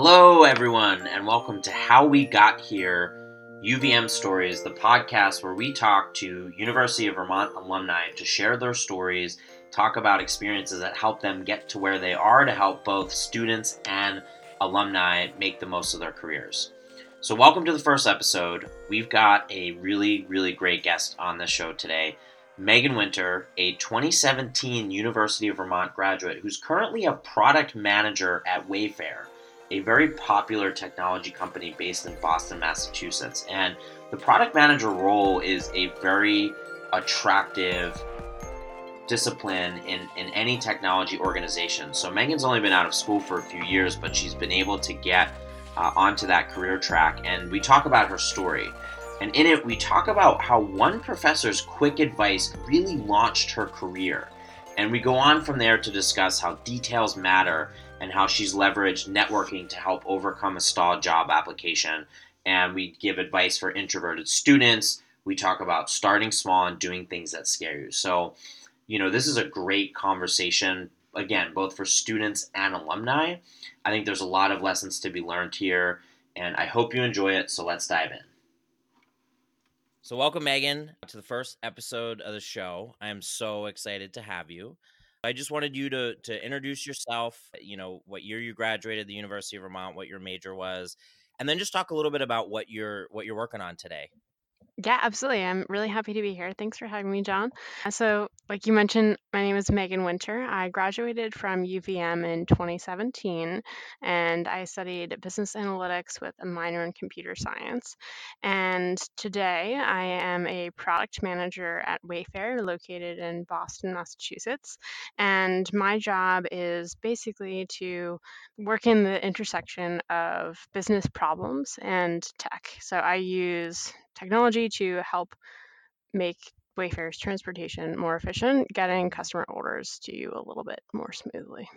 Hello, everyone, and welcome to How We Got Here UVM Stories, the podcast where we talk to University of Vermont alumni to share their stories, talk about experiences that help them get to where they are to help both students and alumni make the most of their careers. So, welcome to the first episode. We've got a really, really great guest on the show today. Megan Winter, a 2017 University of Vermont graduate who's currently a product manager at Wayfair, a very popular technology company based in Boston, Massachusetts. And the product manager role is a very attractive discipline in, in any technology organization. So Megan's only been out of school for a few years, but she's been able to get uh, onto that career track. And we talk about her story. And in it, we talk about how one professor's quick advice really launched her career. And we go on from there to discuss how details matter and how she's leveraged networking to help overcome a stalled job application. And we give advice for introverted students. We talk about starting small and doing things that scare you. So, you know, this is a great conversation, again, both for students and alumni. I think there's a lot of lessons to be learned here, and I hope you enjoy it. So let's dive in. So, welcome, Megan, to the first episode of the show. I am so excited to have you. I just wanted you to to introduce yourself, you know, what year you graduated the University of Vermont, what your major was, and then just talk a little bit about what you're what you're working on today. Yeah, absolutely. I'm really happy to be here. Thanks for having me, John. Uh, so, like you mentioned, my name is Megan Winter. I graduated from UVM in 2017 and I studied business analytics with a minor in computer science. And today I am a product manager at Wayfair, located in Boston, Massachusetts. And my job is basically to work in the intersection of business problems and tech. So, I use technology to help make Wayfair's transportation more efficient, getting customer orders to you a little bit more smoothly.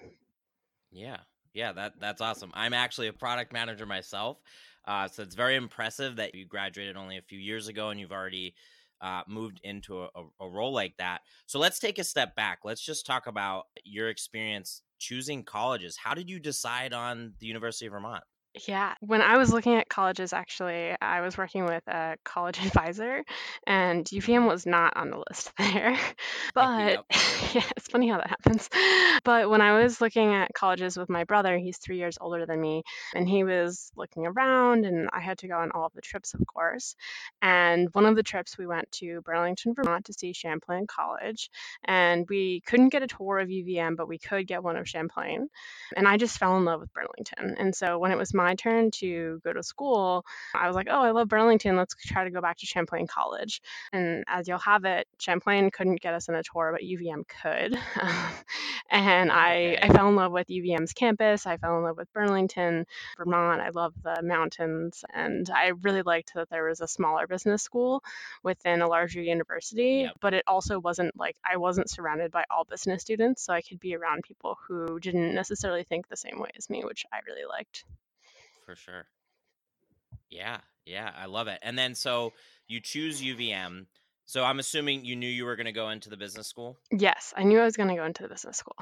Yeah, yeah, that that's awesome. I'm actually a product manager myself, uh, so it's very impressive that you graduated only a few years ago and you've already uh, moved into a, a, role like that. So let's take a step back. Let's just talk about your experience choosing colleges. How did you decide on the University of Vermont? Yeah, when I was looking at colleges, actually, I was working with a college advisor, and UVM mm-hmm. was not on the list there. But yeah, it's funny how that happens. But when I was looking at colleges with my brother, he's three years older than me, and he was looking around, and I had to go on all of the trips, of course. And one of the trips, we went to Burlington, Vermont to see Champlain College, and we couldn't get a tour of UVM, but we could get one of Champlain. And I just fell in love with Burlington. And so when it was my turn to go to school, I was like, oh, I love Burlington. Let's try to go back to Champlain College. And as you'll have it, Champlain couldn't get us in a tour, but UVM could. and I, I fell in love with UVM's campus. I fell in love with Burlington, Vermont. I love the mountains. And I really liked that there was a smaller business school within a larger university, yep. but it also wasn't like I wasn't surrounded by all business students. So I could be around people who didn't necessarily think the same way as me, which I really liked for sure. Yeah, yeah, I love it. And then so you choose UVM. So I'm assuming you knew you were going to go into the business school? Yes, I knew I was going to go into the business school.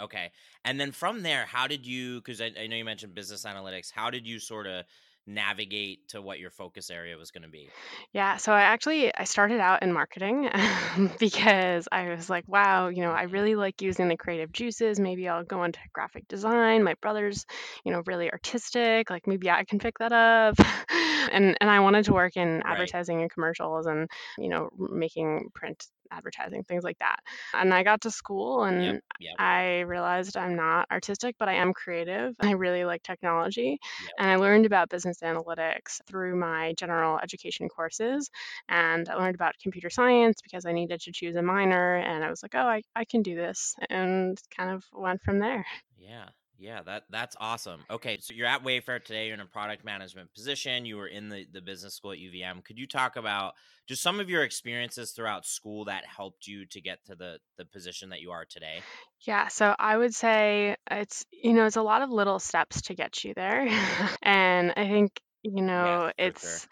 Okay. And then from there, how did you, because I, I, know you mentioned business analytics, how did you sort of navigate to what your focus area was going to be? Yeah, so I actually I started out in marketing because I was like, wow, you know, I mm-hmm. really like using the creative juices. Maybe I'll go into graphic design. My brother's, you know, really artistic. Like maybe I can pick that up. and and I wanted to work in Right. advertising and commercials and, you know, making print advertising, things like that. And I got to school and Yep. Yep. I realized I'm not artistic, but I am creative. I really like technology. Yep. And I learned about business analytics through my general education courses. And I learned about computer science because I needed to choose a minor. And I was like, oh, I, I can do this. And kind of went from there. Yeah. Yeah, that that's awesome. Okay, so you're at Wayfair today. You're in a product management position. You were in the, the business school at UVM. Could you talk about just some of your experiences throughout school that helped you to get to the the position that you are today? Yeah, so I would say it's you know it's a lot of little steps to get you there, mm-hmm. and I think you know yeah, it's. Sure.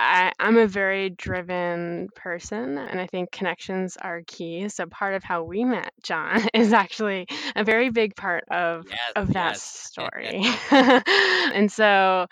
I, I'm a very driven person, and I think connections are key. So part of how we met, John, is actually a very big part of Yes, of that yes. story. and so so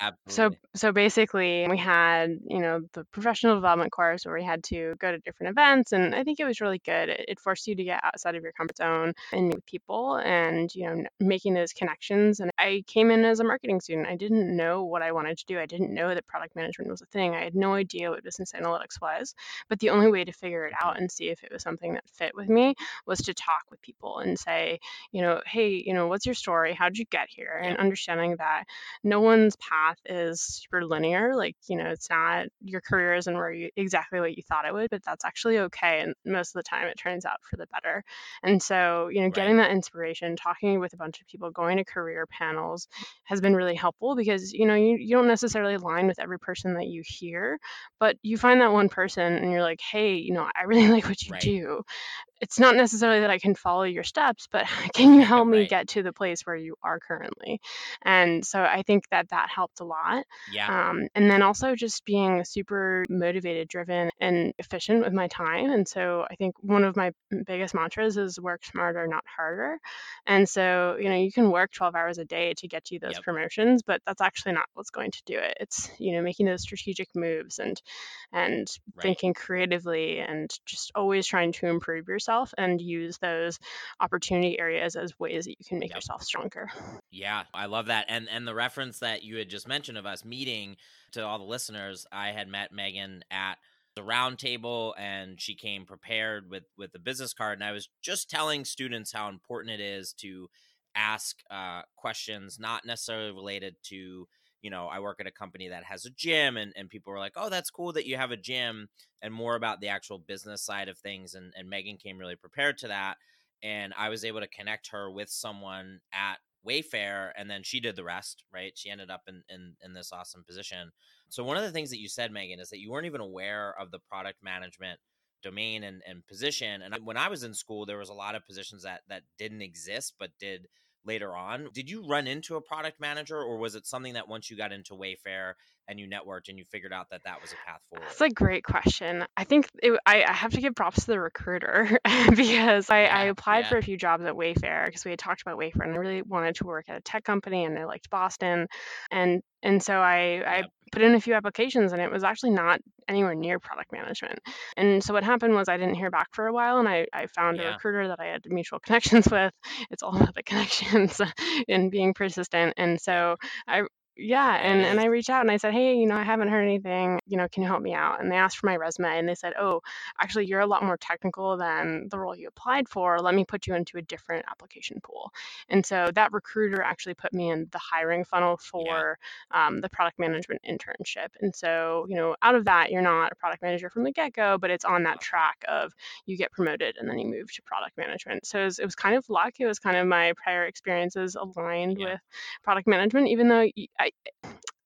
Absolutely. so basically we had you know the professional development course where we had to go to different events and i think it was really good. It, it forced you to get outside of your comfort zone and meet people and you know making those connections and i came in as a marketing student. I didn't know what i wanted to do. I didn't know that product management was a thing. I had no idea what business analytics was but the only way to figure it out and see if it was something that fit with me was to talk with people and say you know hey you know what's your story? How did you get here? And understanding that no one's path is super linear. Like, you know, it's not your career isn't where you exactly what you thought it would, but that's actually okay. And most of the time it turns out for the better. And so, you know, Right. getting that inspiration, talking with a bunch of people, going to career panels has been really helpful because, you know, you, you don't necessarily align with every person that you hear, but you find that one person and you're like, hey, you know, I really like what you Right. do it's not necessarily that I can follow your steps, but can you help me get to the place where you are currently? And so I think that that helped a lot. Yeah. Um, and then also just being super motivated, driven, and efficient with my time. And so I think one of my biggest mantras is work smarter, not harder. And so, you know, you can work 12 hours a day to get you those Yep. promotions, but that's actually not what's going to do it. It's, you know, making those strategic moves and and Right. thinking creatively and just always trying to improve yourself and use those opportunity areas as ways that you can make Yep. yourself stronger. Yeah, I love that. And and the reference that you had just mentioned of us meeting to all the listeners, I had met Megan at the round table and she came prepared with with the business card and I was just telling students how important it is to ask uh, questions not necessarily related to you know i work at a company that has a gym and, and people were like oh that's cool that you have a gym and more about the actual business side of things and, and megan came really prepared to that and i was able to connect her with someone at wayfair and then she did the rest right? She ended up in, in in this awesome position. So one of the things that you said megan is that you weren't even aware of the product management domain and, and position and when i was in school there was a lot of positions that that didn't exist but did later on did you run into a product manager or was it something that once you got into wayfair and you networked and you figured out that that was a path forward That's a great question. I think it, I, I have to give props to the recruiter because I, I applied yeah. for a few jobs at Wayfair because we had talked about Wayfair and I really wanted to work at a tech company and I liked Boston and and so I, I Yep. Put in a few applications and it was actually not anywhere near product management. And so what happened was I didn't hear back for a while and I, I found a recruiter that I had mutual connections with. It's all about the connections and being persistent. And so I yeah, and and. I reached out and I said, "Hey, you know, I haven't heard anything. You know, can you help me out?" And they asked for my resume and they said, "Oh, actually, you're a lot more technical than the role you applied for. Let me put you into a different application pool." And so that recruiter actually put me in the hiring funnel for um, the product management internship. And so, you know, out of that, you're not a product manager from the get-go, but it's on that track of you get promoted and then you move to product management. So it was, it was kind of luck. It was kind of my prior experiences aligned Yeah. with product management, even though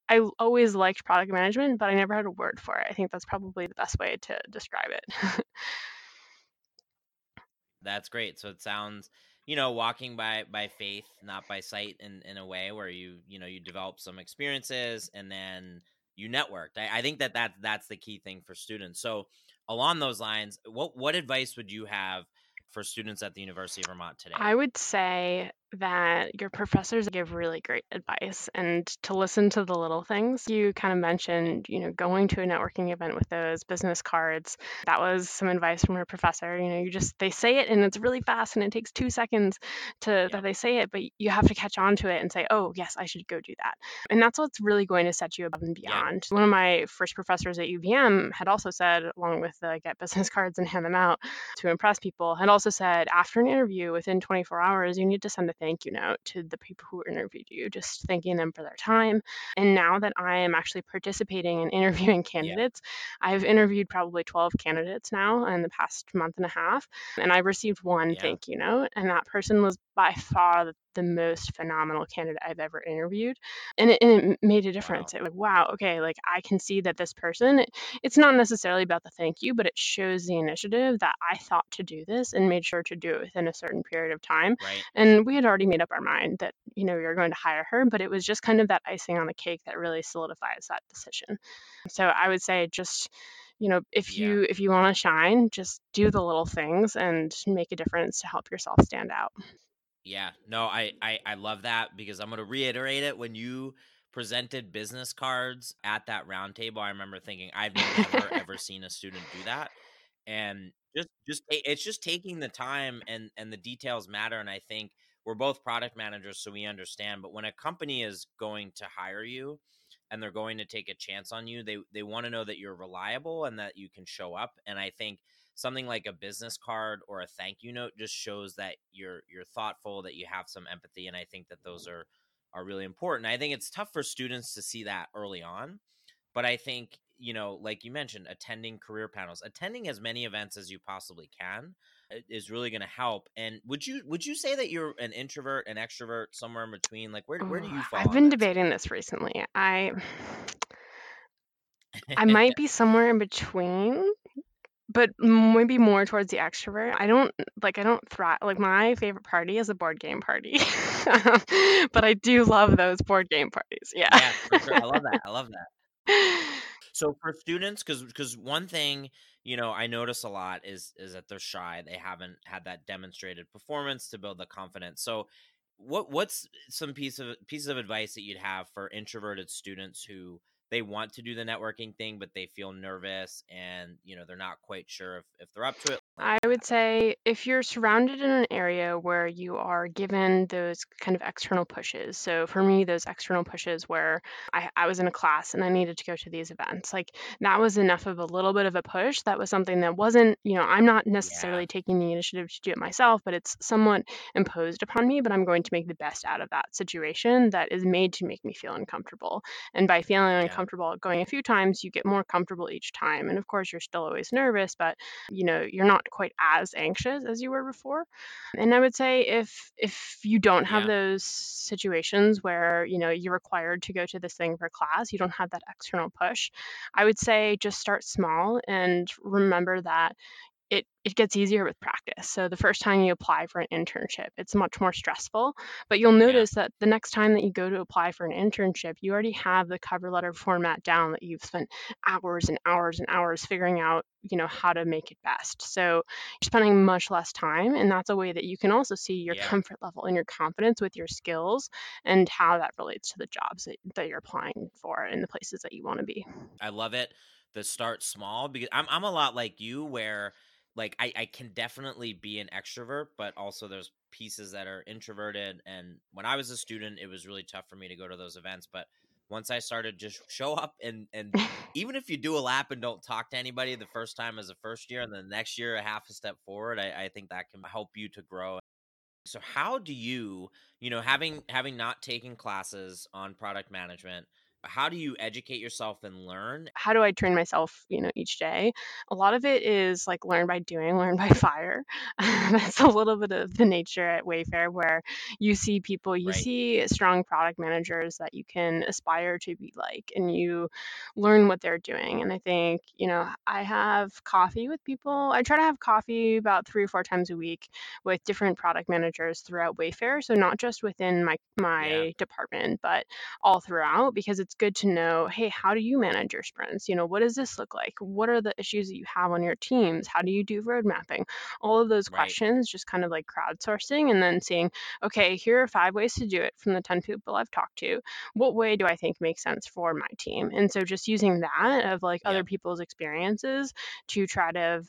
I, I always liked product management, but I never had a word for it. I think that's probably the best way to describe it. That's great. So it sounds, you know, walking by by faith, not by sight, in in a way where you you know you develop some experiences and then you networked. I, I think that that that's the key thing for students. So along those lines, what what advice would you have for students at the University of Vermont today? I would say that your professors give really great advice and to listen to the little things. You kind of mentioned, you know, going to a networking event with those business cards. That was some advice from your professor. You know, you just they say it and it's really fast and it takes 2 seconds to Yep. that they say it, but you have to catch on to it and say, "Oh, yes, I should go do that." And that's what's really going to set you above and Yeah. beyond. One of my first professors at UVM had also said along with the get business cards and hand them out to impress people had also said after an interview within 24 hours you need to send a thank you note to the people who interviewed you just thanking them for their time and now that i am actually participating in interviewing candidates i've interviewed probably 12 candidates now in the past month and a half and i've received one Yeah. thank you note and that person was by far the most phenomenal candidate I've ever interviewed. And it, and it made a difference. Wow. It, like, wow, okay, like I can see that this person, it, it's not necessarily about the thank you, but it shows the initiative that I thought to do this and made sure to do it within a certain period of time. Right. And we had already made up our mind that, you know, we were going to hire her, but it was just kind of that icing on the cake that really solidifies that decision. So I would say just you know if yeah. you if you want to shine just do the little things and make a difference to help yourself stand out yeah, no, I, I I love that because I'm going to reiterate it when you presented business cards at that roundtable. I remember thinking I've never ever seen a student do that, and just just it's just taking the time and and the details matter. And I think we're both product managers, so we understand. But when a company is going to hire you and they're going to take a chance on you, they they want to know that you're reliable and that you can show up. And I think something like a business card or a thank you note just shows that you're you're thoughtful that you have some empathy and i think that those mm-hmm. are are really important. I think it's tough for students to see that early on but i think you know like you mentioned attending career panels attending as many events as you possibly can is really going to help and would you would you say that you're an introvert an extrovert somewhere in between? Like where, where do you fall i've been debating this recently i I might be somewhere in between but maybe more towards the extrovert. I don't like I don't thrive like my favorite party is a board game party. but I do love those board game parties. Yeah. Yeah, for sure. I love that. I love that. So for students cuz cuz one thing, you know, I notice a lot is is that they're shy. They haven't had that demonstrated performance to build the confidence. So what what's some piece of pieces of advice that you'd have for introverted students who they want to do the networking thing, but they feel nervous and you know they're not quite sure if, if they're up to it. I would say if you're surrounded in an area where you are given those kind of external pushes. So for me, those external pushes where I, I was in a class and I needed to go to these events, like that was enough of a little bit of a push. That was something that wasn't, you know, I'm not necessarily yeah. taking the initiative to do it myself, but it's somewhat imposed upon me. But I'm going to make the best out of that situation that is made to make me feel uncomfortable. And by feeling yeah. uncomfortable going a few times, you get more comfortable each time. And of course, you're still always nervous, but you know, you're not quite as anxious as you were before. And I would say if if you don't have yeah. those situations where, you know, you're required to go to this thing for class, you don't have that external push, I would say just start small and remember that it, it gets easier with practice. So the first time you apply for an internship, it's much more stressful. But you'll notice yeah. that the next time that you go to apply for an internship, you already have the cover letter format down that you've spent hours and hours and hours figuring out, you know, how to make it best. So you're spending much less time. And that's a way that you can also see your yeah. comfort level and your confidence with your skills and how that relates to the jobs that, that you're applying for and the places that you want to be. I love it. The start small because I'm, I'm a lot like you where like I, I can definitely be an extrovert, but also there's pieces that are introverted. And when I was a student, it was really tough for me to go to those events. But once I started just show up and and even if you do a lap and don't talk to anybody the first time as a first year and then the next year a half a step forward, I, I think that can help you to grow. So how do you, you know, having having not taken classes on product management, how do you educate yourself and learn how do i train myself you know each day a lot of it is like learn by doing learn by fire that's a little bit of the nature at wayfair where you see people you right. see strong product managers that you can aspire to be like and you learn what they're doing and i think you know i have coffee with people i try to have coffee about three or four times a week with different product managers throughout wayfair so not just within my my yeah. department but all throughout because it's it's good to know hey how do you manage your sprints? You know what does this look like? What are the issues that you have on your teams? How do you do road mapping? All of those right. questions just kind of like crowdsourcing and then seeing okay here are five ways to do it from the 10 people i've talked to. What way do i think makes sense for my team? And so just using that of like yeah. other people's experiences to try to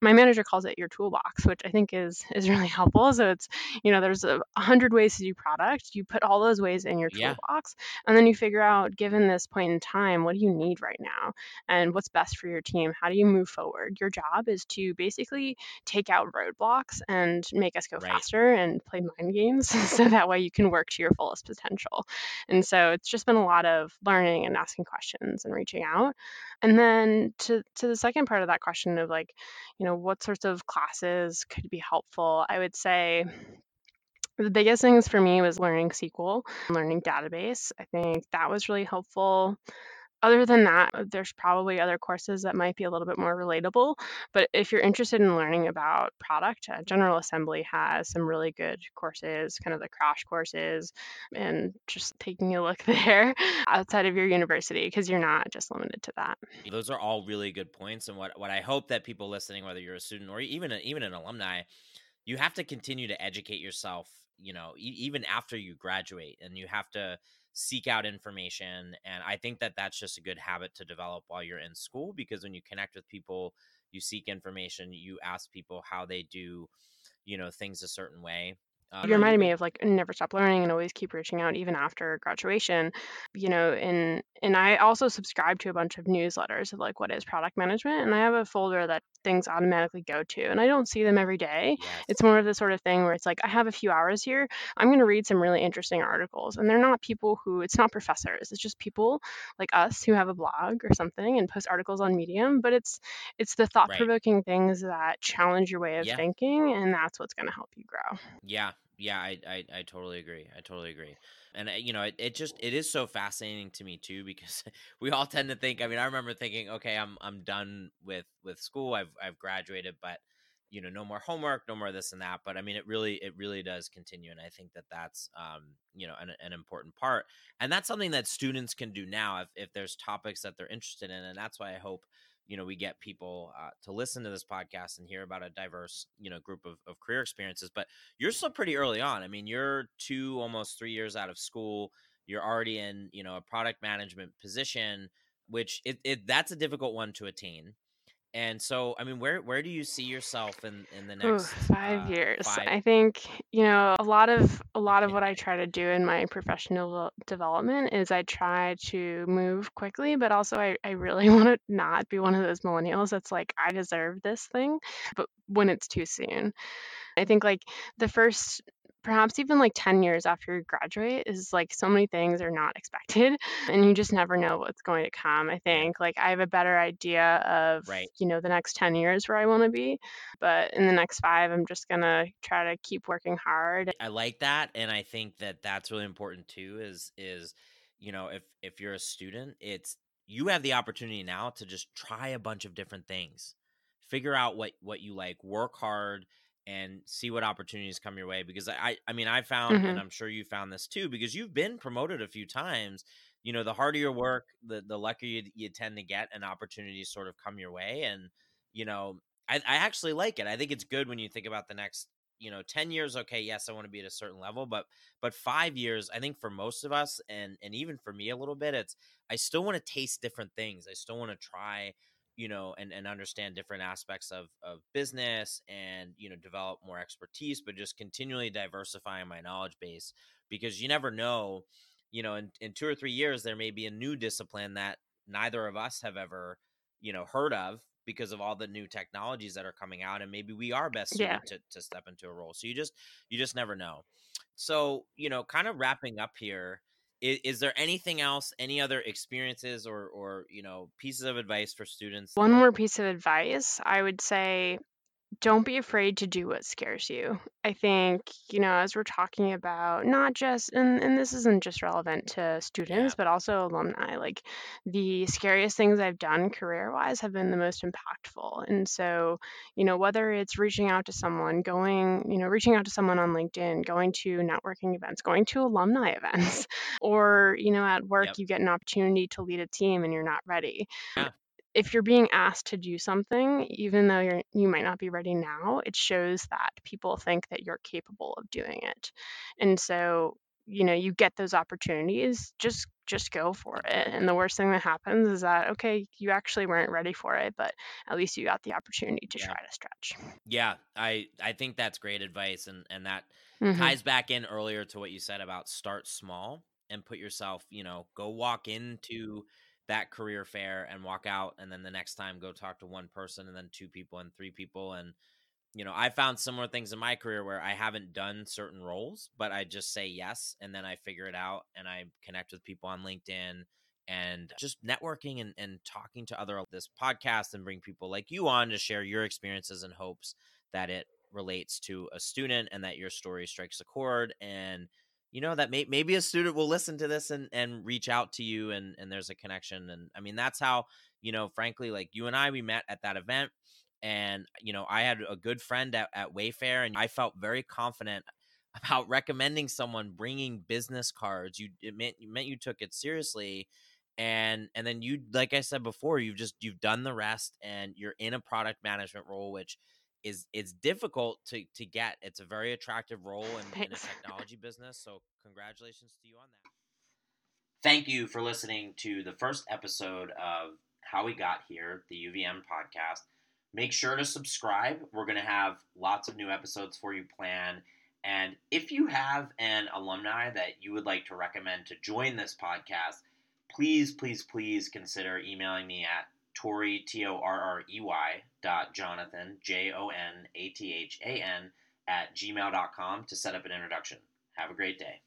my manager calls it your toolbox which i think is is really helpful. So it's you know there's a hundred ways to do product. You put all those ways in your toolbox yeah. and then you figure out given this point in time, what do you need right now? And what's best for your team? How do you move forward? Your job is to basically take out roadblocks and make us go right. faster and play mind games so that way you can work to your fullest potential. And so it's just been a lot of learning and asking questions and reaching out. And then to to the second part of that question of like, you know, what sorts of classes could be helpful? I would say The biggest things for me was learning SQL, learning database. I think that was really helpful. Other than that, uh, there's probably other courses that might be a little bit more relatable. But if you're interested in learning about product, uh, General Assembly has some really good courses, kind of the crash courses, and just taking a look there outside of your university because you're not just limited to that. Those are all really good points, and what what I hope that people listening, whether you're a student or even a, even an alumni, you have to continue to educate yourself. You know, e- even after you graduate, and you have to seek out information and i think that that's just a good habit to develop while you're in school because when you connect with people you seek information you ask people how they do you know things a certain way um, you reminded me of like never stop learning and always keep reaching out even after graduation you know and and i also subscribe to a bunch of newsletters of like what is product management and i have a folder that things automatically go to and i don't see them every day yes. it's more of the sort of thing where it's like i have a few hours here i'm going to read some really interesting articles and they're not people who it's not professors it's just people like us who have a blog or something and post articles on medium but it's it's the thought-provoking right. things that challenge your way of yeah. thinking and that's what's going to help you grow yeah yeah, I, I, I totally agree. I totally agree. And uh, you know, it, it just it is so fascinating to me too because we all tend to think. I mean, I remember thinking, okay, I'm I'm done with with school. I've I've graduated, but you know, no more homework, no more this and that. But I mean, it really it really does continue, and I think that that's um you know an, an important part, and that's something that students can do now if if there's topics that they're interested in, and that's why I hope you know we get people uh, to listen to this podcast and hear about a diverse you know group of, of career experiences but you're still pretty early on. I mean you're two almost three years out of school. You're already in you know a product management position which it, it that's a difficult one to attain and so, I mean, where where do you see yourself in in the Ooh, next five uh, years. five? I think, you know, a lot of a lot of what I try to do in my professional development is I try to move quickly, but also I, I really want to not be one of those millennials that's like, I deserve this thing, but when it's too soon. I think like the first perhaps even like 10 years after you graduate is like so many things are not expected and you just never know what's going to come i think like i have a better idea of right. you know the next 10 years where i want to be but in the next five i'm just gonna try to keep working hard I like that, and I think that that's really important too. Is is you know if if you're a student, it's you have the opportunity now to just try a bunch of different things, figure out what what you like, work hard, and see what opportunities come your way. Because I I mean I found, and hmm I'm sure you found this too, because you've been promoted a few times. You know, the harder your work, the the luckier you, you tend to get, and opportunities sort of come your way. And you know, I, I actually like it. I think it's good when you think about the next you know 10 years okay yes i want to be at a certain level but but five years i think for most of us and and even for me a little bit it's i still want to taste different things i still want to try you know and and understand different aspects of of business and you know develop more expertise but just continually diversifying my knowledge base because you never know you know in, in two or three years there may be a new discipline that neither of us have ever you know heard of because of all the new technologies that are coming out and maybe we are best yeah. suited to, to step into a role. So you just you just never know. So you know kind of wrapping up here is, is there anything else any other experiences or or you know pieces of advice for students? One more piece of advice i would say don't be afraid to do what scares you. I think, you know, as we're talking about not just and, and this isn't just relevant to students, but also alumni, like the scariest things I've done career wise have been the most impactful. And so, you know, whether it's reaching out to someone, going, you know, reaching out to someone on LinkedIn, going to networking events, going to alumni events, or, you know, at work yep you get an opportunity to lead a team and you're not ready yeah if you're being asked to do something, even though you're you might not be ready now, it shows that people think that you're capable of doing it. And so, you know, you get those opportunities, just just go for it. And the worst thing that happens is that okay, you actually weren't ready for it, but at least you got the opportunity to yeah try to stretch. yeah i i think that's great advice and and that hmm ties back in earlier to what you said about start small and put yourself you know go walk into that career fair and walk out and then the next time go talk to one person and then two people and three people and you know i found similar things in my career where i haven't done certain roles but i just say yes and then i figure it out and i connect with people on linkedin and just networking and, and talking to other this podcast and bring people like you on to share your experiences and hopes that it relates to a student and that your story strikes a chord and you know that may, maybe a student will listen to this and, and reach out to you and, and there's a connection. And i mean that's how you know frankly like you and i we met at that event and you know i had a good friend at, at wayfair and i felt very confident about recommending someone bringing business cards. You it meant, it meant you took it seriously and and then you like i said before you've just you've done the rest and you're in a product management role which is it's difficult to to get. It's a very attractive role in, in a technology business so congratulations to you on that. Thank you for listening to the first episode of how we got here the uvm podcast. Make sure to subscribe. We're going to have lots of new episodes for you planned. And if you have an alumni that you would like to recommend to join this podcast please, please, please consider emailing me at Torrey, T O R R E Y, dot Jonathan, J O N A T H A N, at gmail.com to set up an introduction. Have a great day.